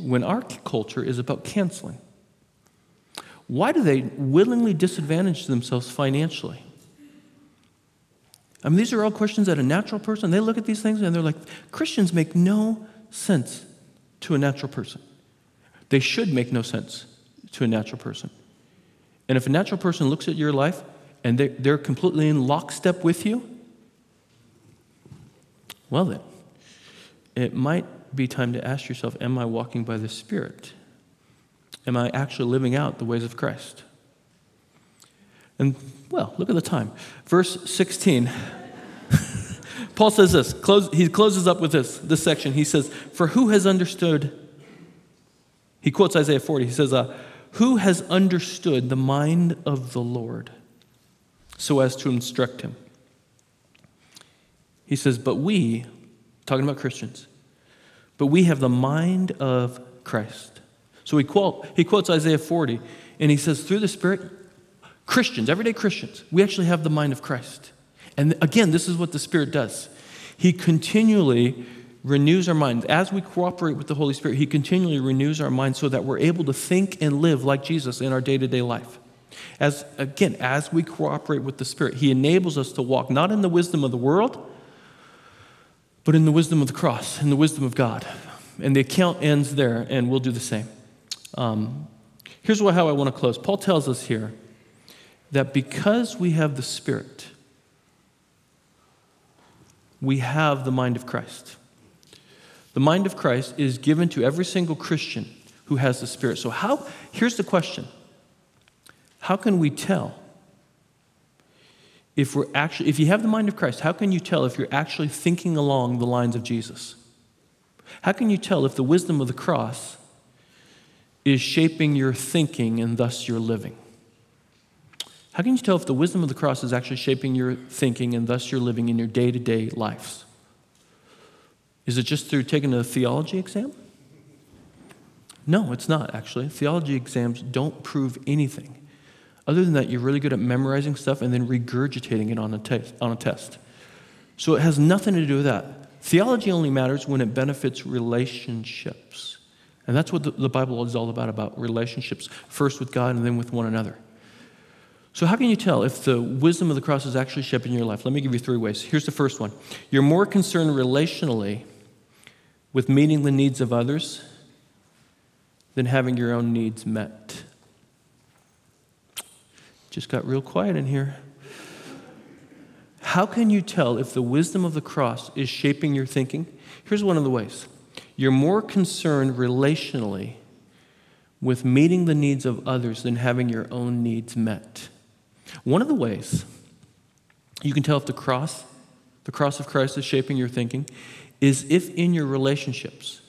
When our culture is about canceling, why do they willingly disadvantage themselves financially? I mean, these are all questions that a natural person, they look at these things and they're like, Christians make no sense to a natural person. They should make no sense to a natural person. And if a natural person looks at your life and they're, they're completely in lockstep with you, well, then, it might be time to ask yourself Am I walking by the Spirit? Am I actually living out the ways of Christ? And, well, look at the time. Verse 16. Paul says this. Close, he closes up with this, this section. He says, For who has understood? He quotes Isaiah 40. He says, uh, who has understood the mind of the Lord so as to instruct him? He says, But we, talking about Christians, but we have the mind of Christ. So he, quote, he quotes Isaiah 40, and he says, Through the Spirit, Christians, everyday Christians, we actually have the mind of Christ. And again, this is what the Spirit does. He continually renews our mind. As we cooperate with the Holy Spirit, He continually renews our mind so that we're able to think and live like Jesus in our day to day life. As again, as we cooperate with the Spirit, He enables us to walk not in the wisdom of the world, but in the wisdom of the cross, in the wisdom of God. And the account ends there, and we'll do the same. Um, here's what, how I want to close. Paul tells us here that because we have the Spirit, we have the mind of Christ. The mind of Christ is given to every single Christian who has the Spirit. So, how, here's the question How can we tell if we're actually, if you have the mind of Christ, how can you tell if you're actually thinking along the lines of Jesus? How can you tell if the wisdom of the cross is shaping your thinking and thus your living? How can you tell if the wisdom of the cross is actually shaping your thinking and thus your living in your day to day lives? Is it just through taking a theology exam? No, it's not actually. Theology exams don't prove anything. Other than that, you're really good at memorizing stuff and then regurgitating it on a, te- on a test. So it has nothing to do with that. Theology only matters when it benefits relationships. And that's what the, the Bible is all about about relationships, first with God and then with one another. So, how can you tell if the wisdom of the cross is actually shaping your life? Let me give you three ways. Here's the first one you're more concerned relationally with meeting the needs of others than having your own needs met. Just got real quiet in here. How can you tell if the wisdom of the cross is shaping your thinking? Here's one of the ways you're more concerned relationally with meeting the needs of others than having your own needs met. One of the ways you can tell if the cross, the cross of Christ, is shaping your thinking is if in your relationships,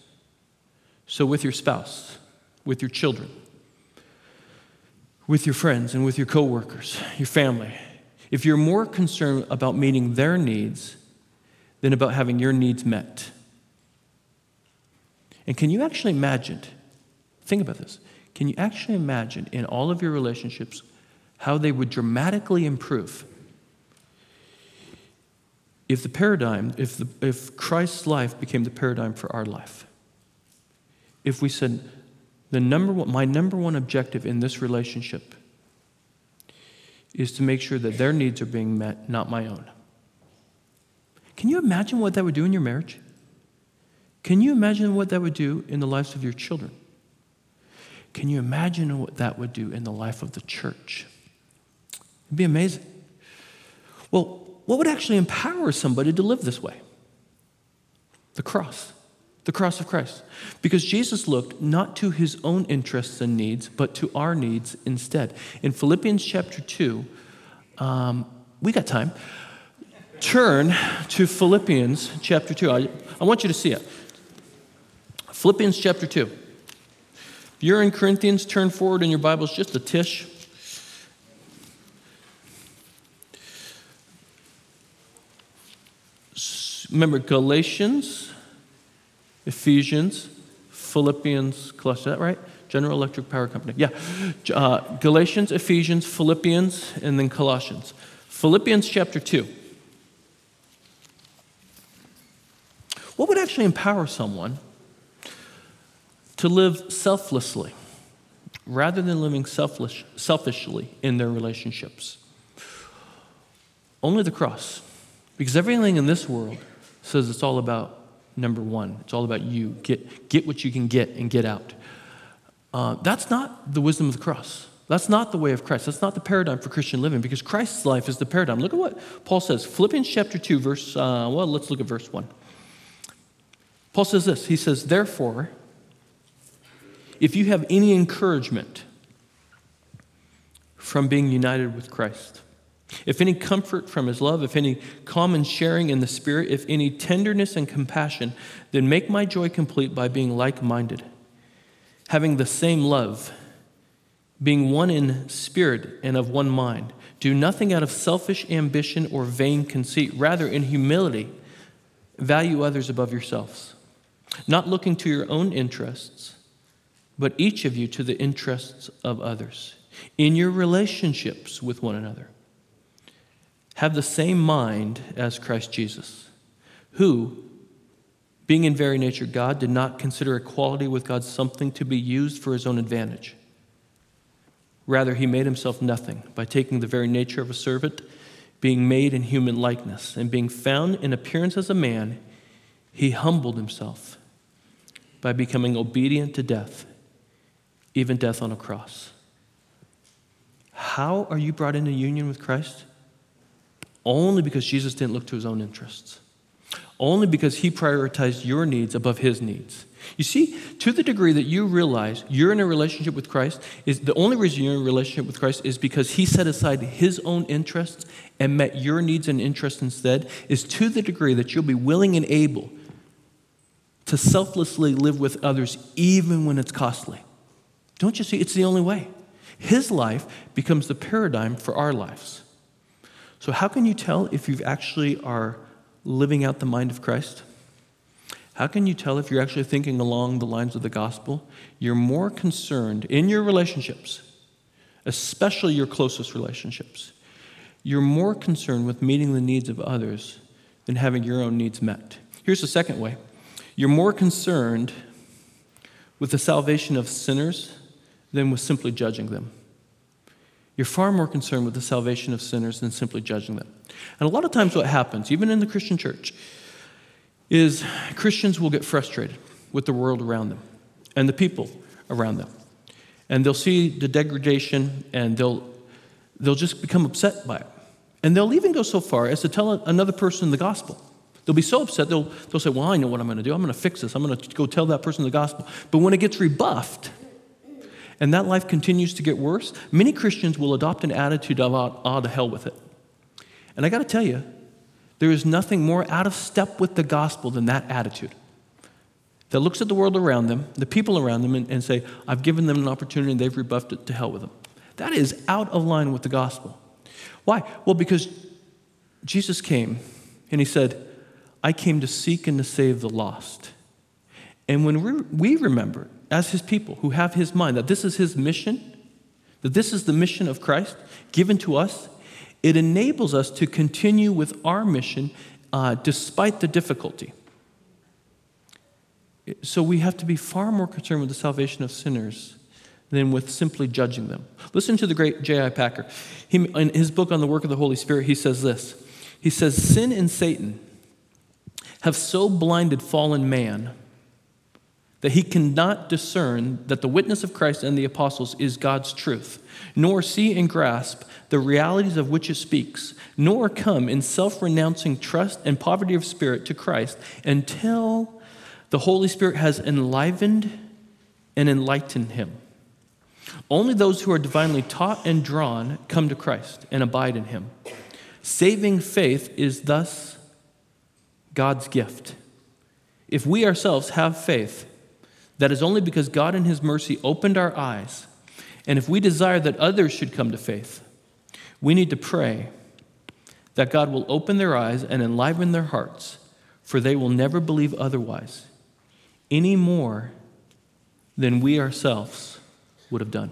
so with your spouse, with your children, with your friends and with your coworkers, your family, if you're more concerned about meeting their needs than about having your needs met. And can you actually imagine, think about this, can you actually imagine in all of your relationships how they would dramatically improve if the paradigm, if, the, if Christ's life became the paradigm for our life? If we said, the number one, my number one objective in this relationship is to make sure that their needs are being met, not my own. Can you imagine what that would do in your marriage? Can you imagine what that would do in the lives of your children? Can you imagine what that would do in the life of the church? It'd be amazing. Well, what would actually empower somebody to live this way? The cross, the cross of Christ. Because Jesus looked not to his own interests and needs, but to our needs instead. In Philippians chapter 2, um, we got time. Turn to Philippians chapter 2. I, I want you to see it. Philippians chapter 2. If you're in Corinthians, turn forward in your Bibles just a tish. Remember Galatians, Ephesians, Philippians, Colossians, that right? General Electric Power Company. Yeah. Uh, Galatians, Ephesians, Philippians, and then Colossians. Philippians chapter 2. What would actually empower someone to live selflessly rather than living selfish, selfishly in their relationships? Only the cross. Because everything in this world says it's all about number one. It's all about you. Get, get what you can get and get out. Uh, that's not the wisdom of the cross. That's not the way of Christ. That's not the paradigm for Christian living because Christ's life is the paradigm. Look at what Paul says. Philippians chapter 2, verse, uh, well, let's look at verse 1. Paul says this He says, Therefore, if you have any encouragement from being united with Christ, if any comfort from his love, if any common sharing in the Spirit, if any tenderness and compassion, then make my joy complete by being like minded, having the same love, being one in spirit and of one mind. Do nothing out of selfish ambition or vain conceit, rather, in humility, value others above yourselves, not looking to your own interests, but each of you to the interests of others, in your relationships with one another have the same mind as Christ Jesus, who, being in very nature God, did not consider equality with God something to be used for his own advantage. Rather, he made himself nothing by taking the very nature of a servant, being made in human likeness, and being found in appearance as a man, he humbled himself by becoming obedient to death, even death on a cross. How are you brought into union with Christ? Only because Jesus didn't look to his own interests. Only because he prioritized your needs above his needs. You see, to the degree that you realize you're in a relationship with Christ, is the only reason you're in a relationship with Christ is because he set aside his own interests and met your needs and interests instead, is to the degree that you'll be willing and able to selflessly live with others even when it's costly. Don't you see? It's the only way. His life becomes the paradigm for our lives. So, how can you tell if you actually are living out the mind of Christ? How can you tell if you're actually thinking along the lines of the gospel? You're more concerned in your relationships, especially your closest relationships. You're more concerned with meeting the needs of others than having your own needs met. Here's the second way you're more concerned with the salvation of sinners than with simply judging them. You're far more concerned with the salvation of sinners than simply judging them. And a lot of times, what happens, even in the Christian church, is Christians will get frustrated with the world around them and the people around them. And they'll see the degradation and they'll, they'll just become upset by it. And they'll even go so far as to tell another person the gospel. They'll be so upset, they'll, they'll say, Well, I know what I'm going to do. I'm going to fix this. I'm going to go tell that person the gospel. But when it gets rebuffed, and that life continues to get worse, many Christians will adopt an attitude of, ah, oh, to hell with it. And I got to tell you, there is nothing more out of step with the gospel than that attitude. That looks at the world around them, the people around them, and, and say, I've given them an opportunity and they've rebuffed it to hell with them. That is out of line with the gospel. Why? Well, because Jesus came and he said, I came to seek and to save the lost. And when we remember as his people who have his mind that this is his mission, that this is the mission of Christ given to us, it enables us to continue with our mission uh, despite the difficulty. So we have to be far more concerned with the salvation of sinners than with simply judging them. Listen to the great J.I. Packer. He, in his book on the work of the Holy Spirit, he says this He says, Sin and Satan have so blinded fallen man that he cannot discern that the witness of Christ and the apostles is God's truth, nor see and grasp the realities of which it speaks, nor come in self renouncing trust and poverty of spirit to Christ until the Holy Spirit has enlivened and enlightened him. Only those who are divinely taught and drawn come to Christ and abide in him. Saving faith is thus God's gift. If we ourselves have faith, that is only because God in His mercy opened our eyes. And if we desire that others should come to faith, we need to pray that God will open their eyes and enliven their hearts, for they will never believe otherwise, any more than we ourselves would have done.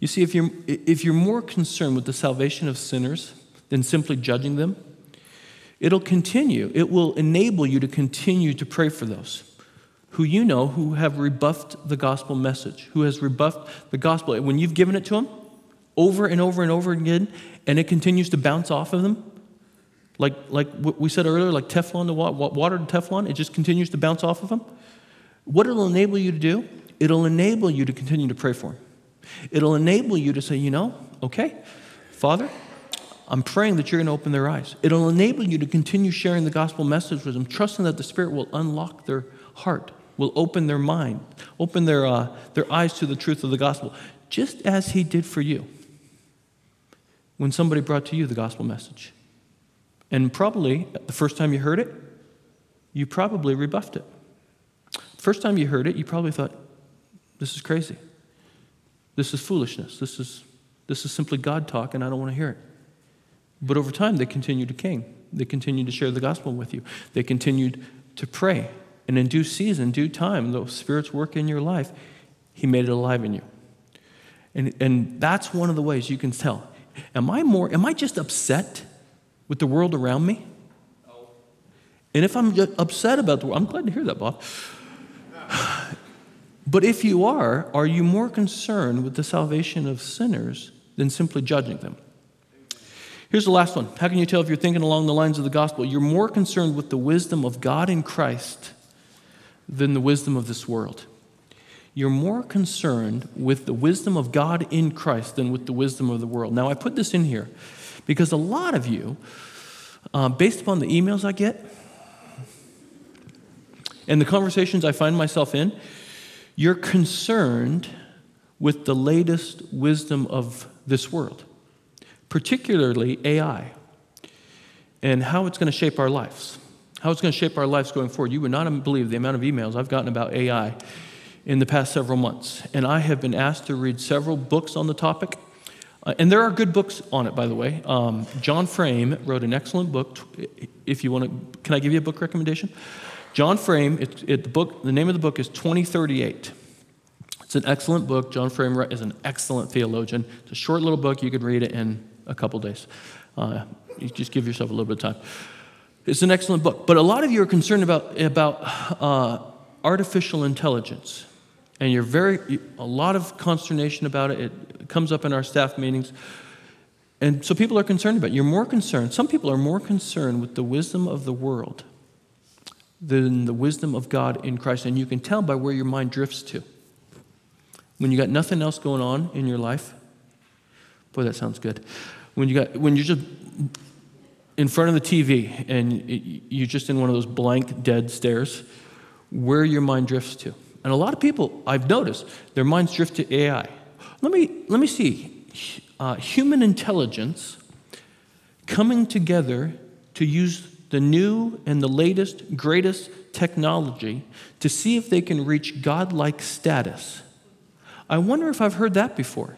You see, if you're, if you're more concerned with the salvation of sinners than simply judging them, it'll continue. It will enable you to continue to pray for those who you know who have rebuffed the gospel message, who has rebuffed the gospel. When you've given it to them over and over and over again, and it continues to bounce off of them, like, like we said earlier, like Teflon to water to Teflon, it just continues to bounce off of them. What it'll enable you to do, it'll enable you to continue to pray for them. It'll enable you to say, you know, okay, Father, I'm praying that you're going to open their eyes. It'll enable you to continue sharing the gospel message with them, trusting that the Spirit will unlock their heart will open their mind, open their, uh, their eyes to the truth of the gospel, just as he did for you when somebody brought to you the gospel message. And probably the first time you heard it, you probably rebuffed it. First time you heard it, you probably thought, this is crazy. This is foolishness. This is, this is simply God talk, and I don't want to hear it. But over time, they continued to king. They continued to share the gospel with you. They continued to pray and in due season, due time, the Spirit's work in your life, He made it alive in you. And, and that's one of the ways you can tell Am I more, am I just upset with the world around me? And if I'm upset about the world, I'm glad to hear that, Bob. But if you are, are you more concerned with the salvation of sinners than simply judging them? Here's the last one. How can you tell if you're thinking along the lines of the gospel? You're more concerned with the wisdom of God in Christ than the wisdom of this world. You're more concerned with the wisdom of God in Christ than with the wisdom of the world. Now, I put this in here because a lot of you, uh, based upon the emails I get and the conversations I find myself in, you're concerned with the latest wisdom of this world, particularly AI, and how it's going to shape our lives. How it's going to shape our lives going forward. You would not believe the amount of emails I've gotten about AI in the past several months. And I have been asked to read several books on the topic. Uh, and there are good books on it, by the way. Um, John Frame wrote an excellent book. If you want to, can I give you a book recommendation? John Frame, it, it, the, book, the name of the book is 2038. It's an excellent book. John Frame is an excellent theologian. It's a short little book. You could read it in a couple days. Uh, just give yourself a little bit of time. It's an excellent book. But a lot of you are concerned about, about uh, artificial intelligence. And you're very, a lot of consternation about it. It comes up in our staff meetings. And so people are concerned about it. You're more concerned, some people are more concerned with the wisdom of the world than the wisdom of God in Christ. And you can tell by where your mind drifts to. When you got nothing else going on in your life, boy, that sounds good. When, you got, when you're just in front of the TV and you're just in one of those blank, dead stares, where your mind drifts to. And a lot of people, I've noticed, their minds drift to AI. Let me, let me see. Uh, human intelligence coming together to use the new and the latest, greatest technology to see if they can reach godlike status. I wonder if I've heard that before.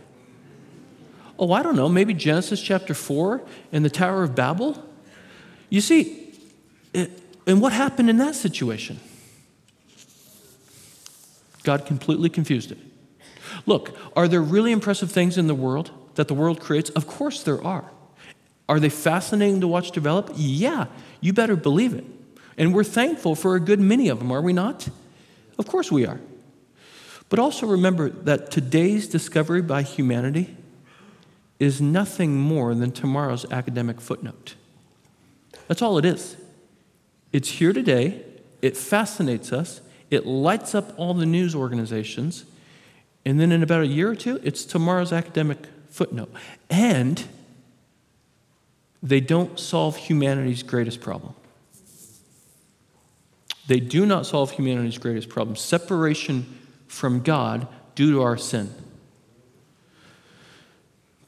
Oh, I don't know, maybe Genesis chapter 4 and the Tower of Babel? You see, it, and what happened in that situation? God completely confused it. Look, are there really impressive things in the world that the world creates? Of course there are. Are they fascinating to watch develop? Yeah, you better believe it. And we're thankful for a good many of them, are we not? Of course we are. But also remember that today's discovery by humanity is nothing more than tomorrow's academic footnote. That's all it is. It's here today, it fascinates us, it lights up all the news organizations, and then in about a year or two, it's tomorrow's academic footnote. And they don't solve humanity's greatest problem. They do not solve humanity's greatest problem separation from God due to our sin.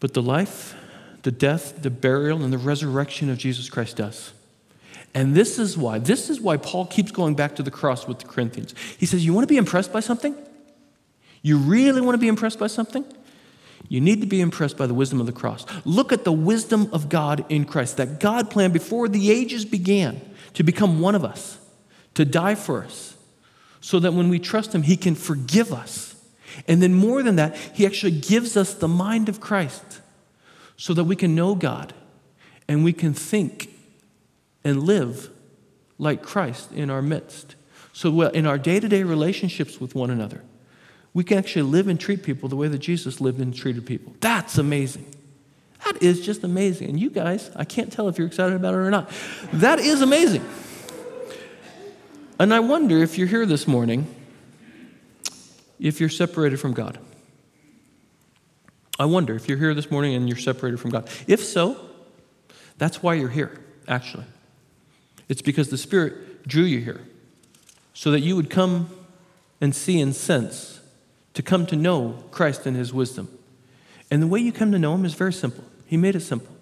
But the life, the death, the burial, and the resurrection of Jesus Christ does. And this is why, this is why Paul keeps going back to the cross with the Corinthians. He says, You want to be impressed by something? You really want to be impressed by something? You need to be impressed by the wisdom of the cross. Look at the wisdom of God in Christ, that God planned before the ages began to become one of us, to die for us, so that when we trust Him, He can forgive us. And then, more than that, He actually gives us the mind of Christ so that we can know God and we can think and live like Christ in our midst. So, in our day to day relationships with one another, we can actually live and treat people the way that Jesus lived and treated people. That's amazing. That is just amazing. And you guys, I can't tell if you're excited about it or not. That is amazing. And I wonder if you're here this morning, if you're separated from God. I wonder if you're here this morning and you're separated from God. If so, that's why you're here, actually. It's because the Spirit drew you here so that you would come and see and sense, to come to know Christ and His wisdom. And the way you come to know Him is very simple. He made it simple.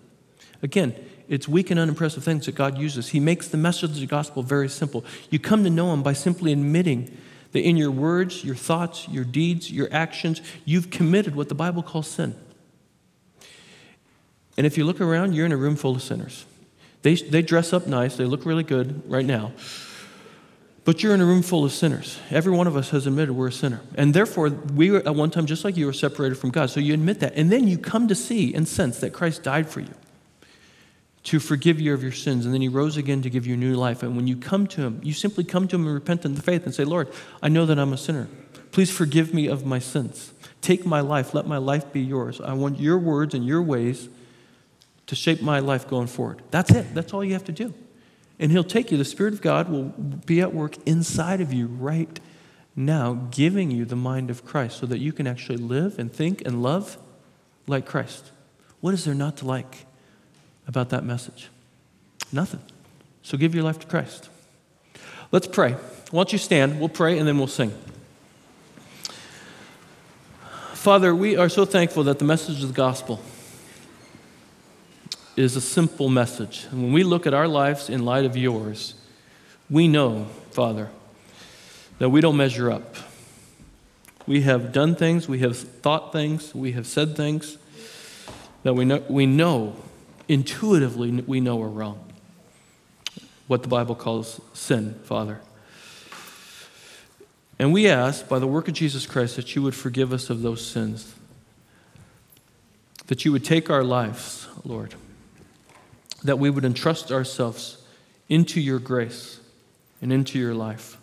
Again, it's weak and unimpressive things that God uses. He makes the message of the gospel very simple. You come to know Him by simply admitting that in your words, your thoughts, your deeds, your actions, you've committed what the Bible calls sin. And if you look around, you're in a room full of sinners. They, they dress up nice, they look really good right now. But you're in a room full of sinners. Every one of us has admitted we're a sinner. And therefore, we were at one time, just like you, were separated from God. So you admit that. And then you come to see and sense that Christ died for you to forgive you of your sins. And then he rose again to give you new life. And when you come to him, you simply come to him and repent in repentant faith and say, Lord, I know that I'm a sinner. Please forgive me of my sins. Take my life. Let my life be yours. I want your words and your ways to shape my life going forward. That's it. That's all you have to do. And He'll take you. The Spirit of God will be at work inside of you right now, giving you the mind of Christ so that you can actually live and think and love like Christ. What is there not to like about that message? Nothing. So give your life to Christ. Let's pray. Why don't you stand? We'll pray and then we'll sing. Father, we are so thankful that the message of the gospel is a simple message. And when we look at our lives in light of yours, we know, Father, that we don't measure up. We have done things, we have thought things, we have said things that we know, we know intuitively we know are wrong. What the Bible calls sin, Father. And we ask, by the work of Jesus Christ, that you would forgive us of those sins. That you would take our lives, Lord, that we would entrust ourselves into your grace and into your life.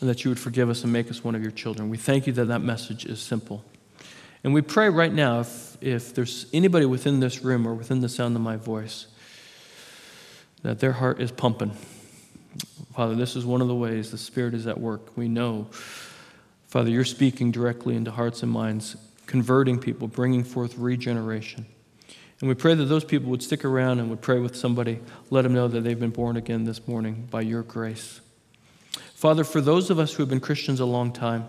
And that you would forgive us and make us one of your children. We thank you that that message is simple. And we pray right now if, if there's anybody within this room or within the sound of my voice that their heart is pumping. Father, this is one of the ways the Spirit is at work. We know, Father, you're speaking directly into hearts and minds, converting people, bringing forth regeneration. And we pray that those people would stick around and would pray with somebody, let them know that they've been born again this morning by your grace. Father, for those of us who have been Christians a long time,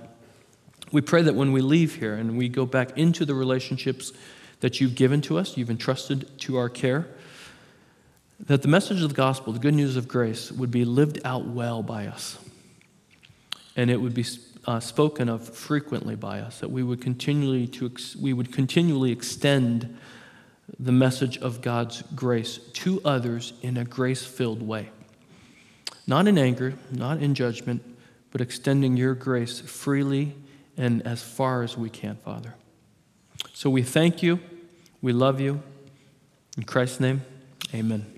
we pray that when we leave here and we go back into the relationships that you've given to us, you've entrusted to our care, that the message of the gospel, the good news of grace, would be lived out well by us. And it would be uh, spoken of frequently by us, that we would continually, to ex- we would continually extend the message of God's grace to others in a grace filled way. Not in anger, not in judgment, but extending your grace freely and as far as we can, Father. So we thank you. We love you. In Christ's name, amen.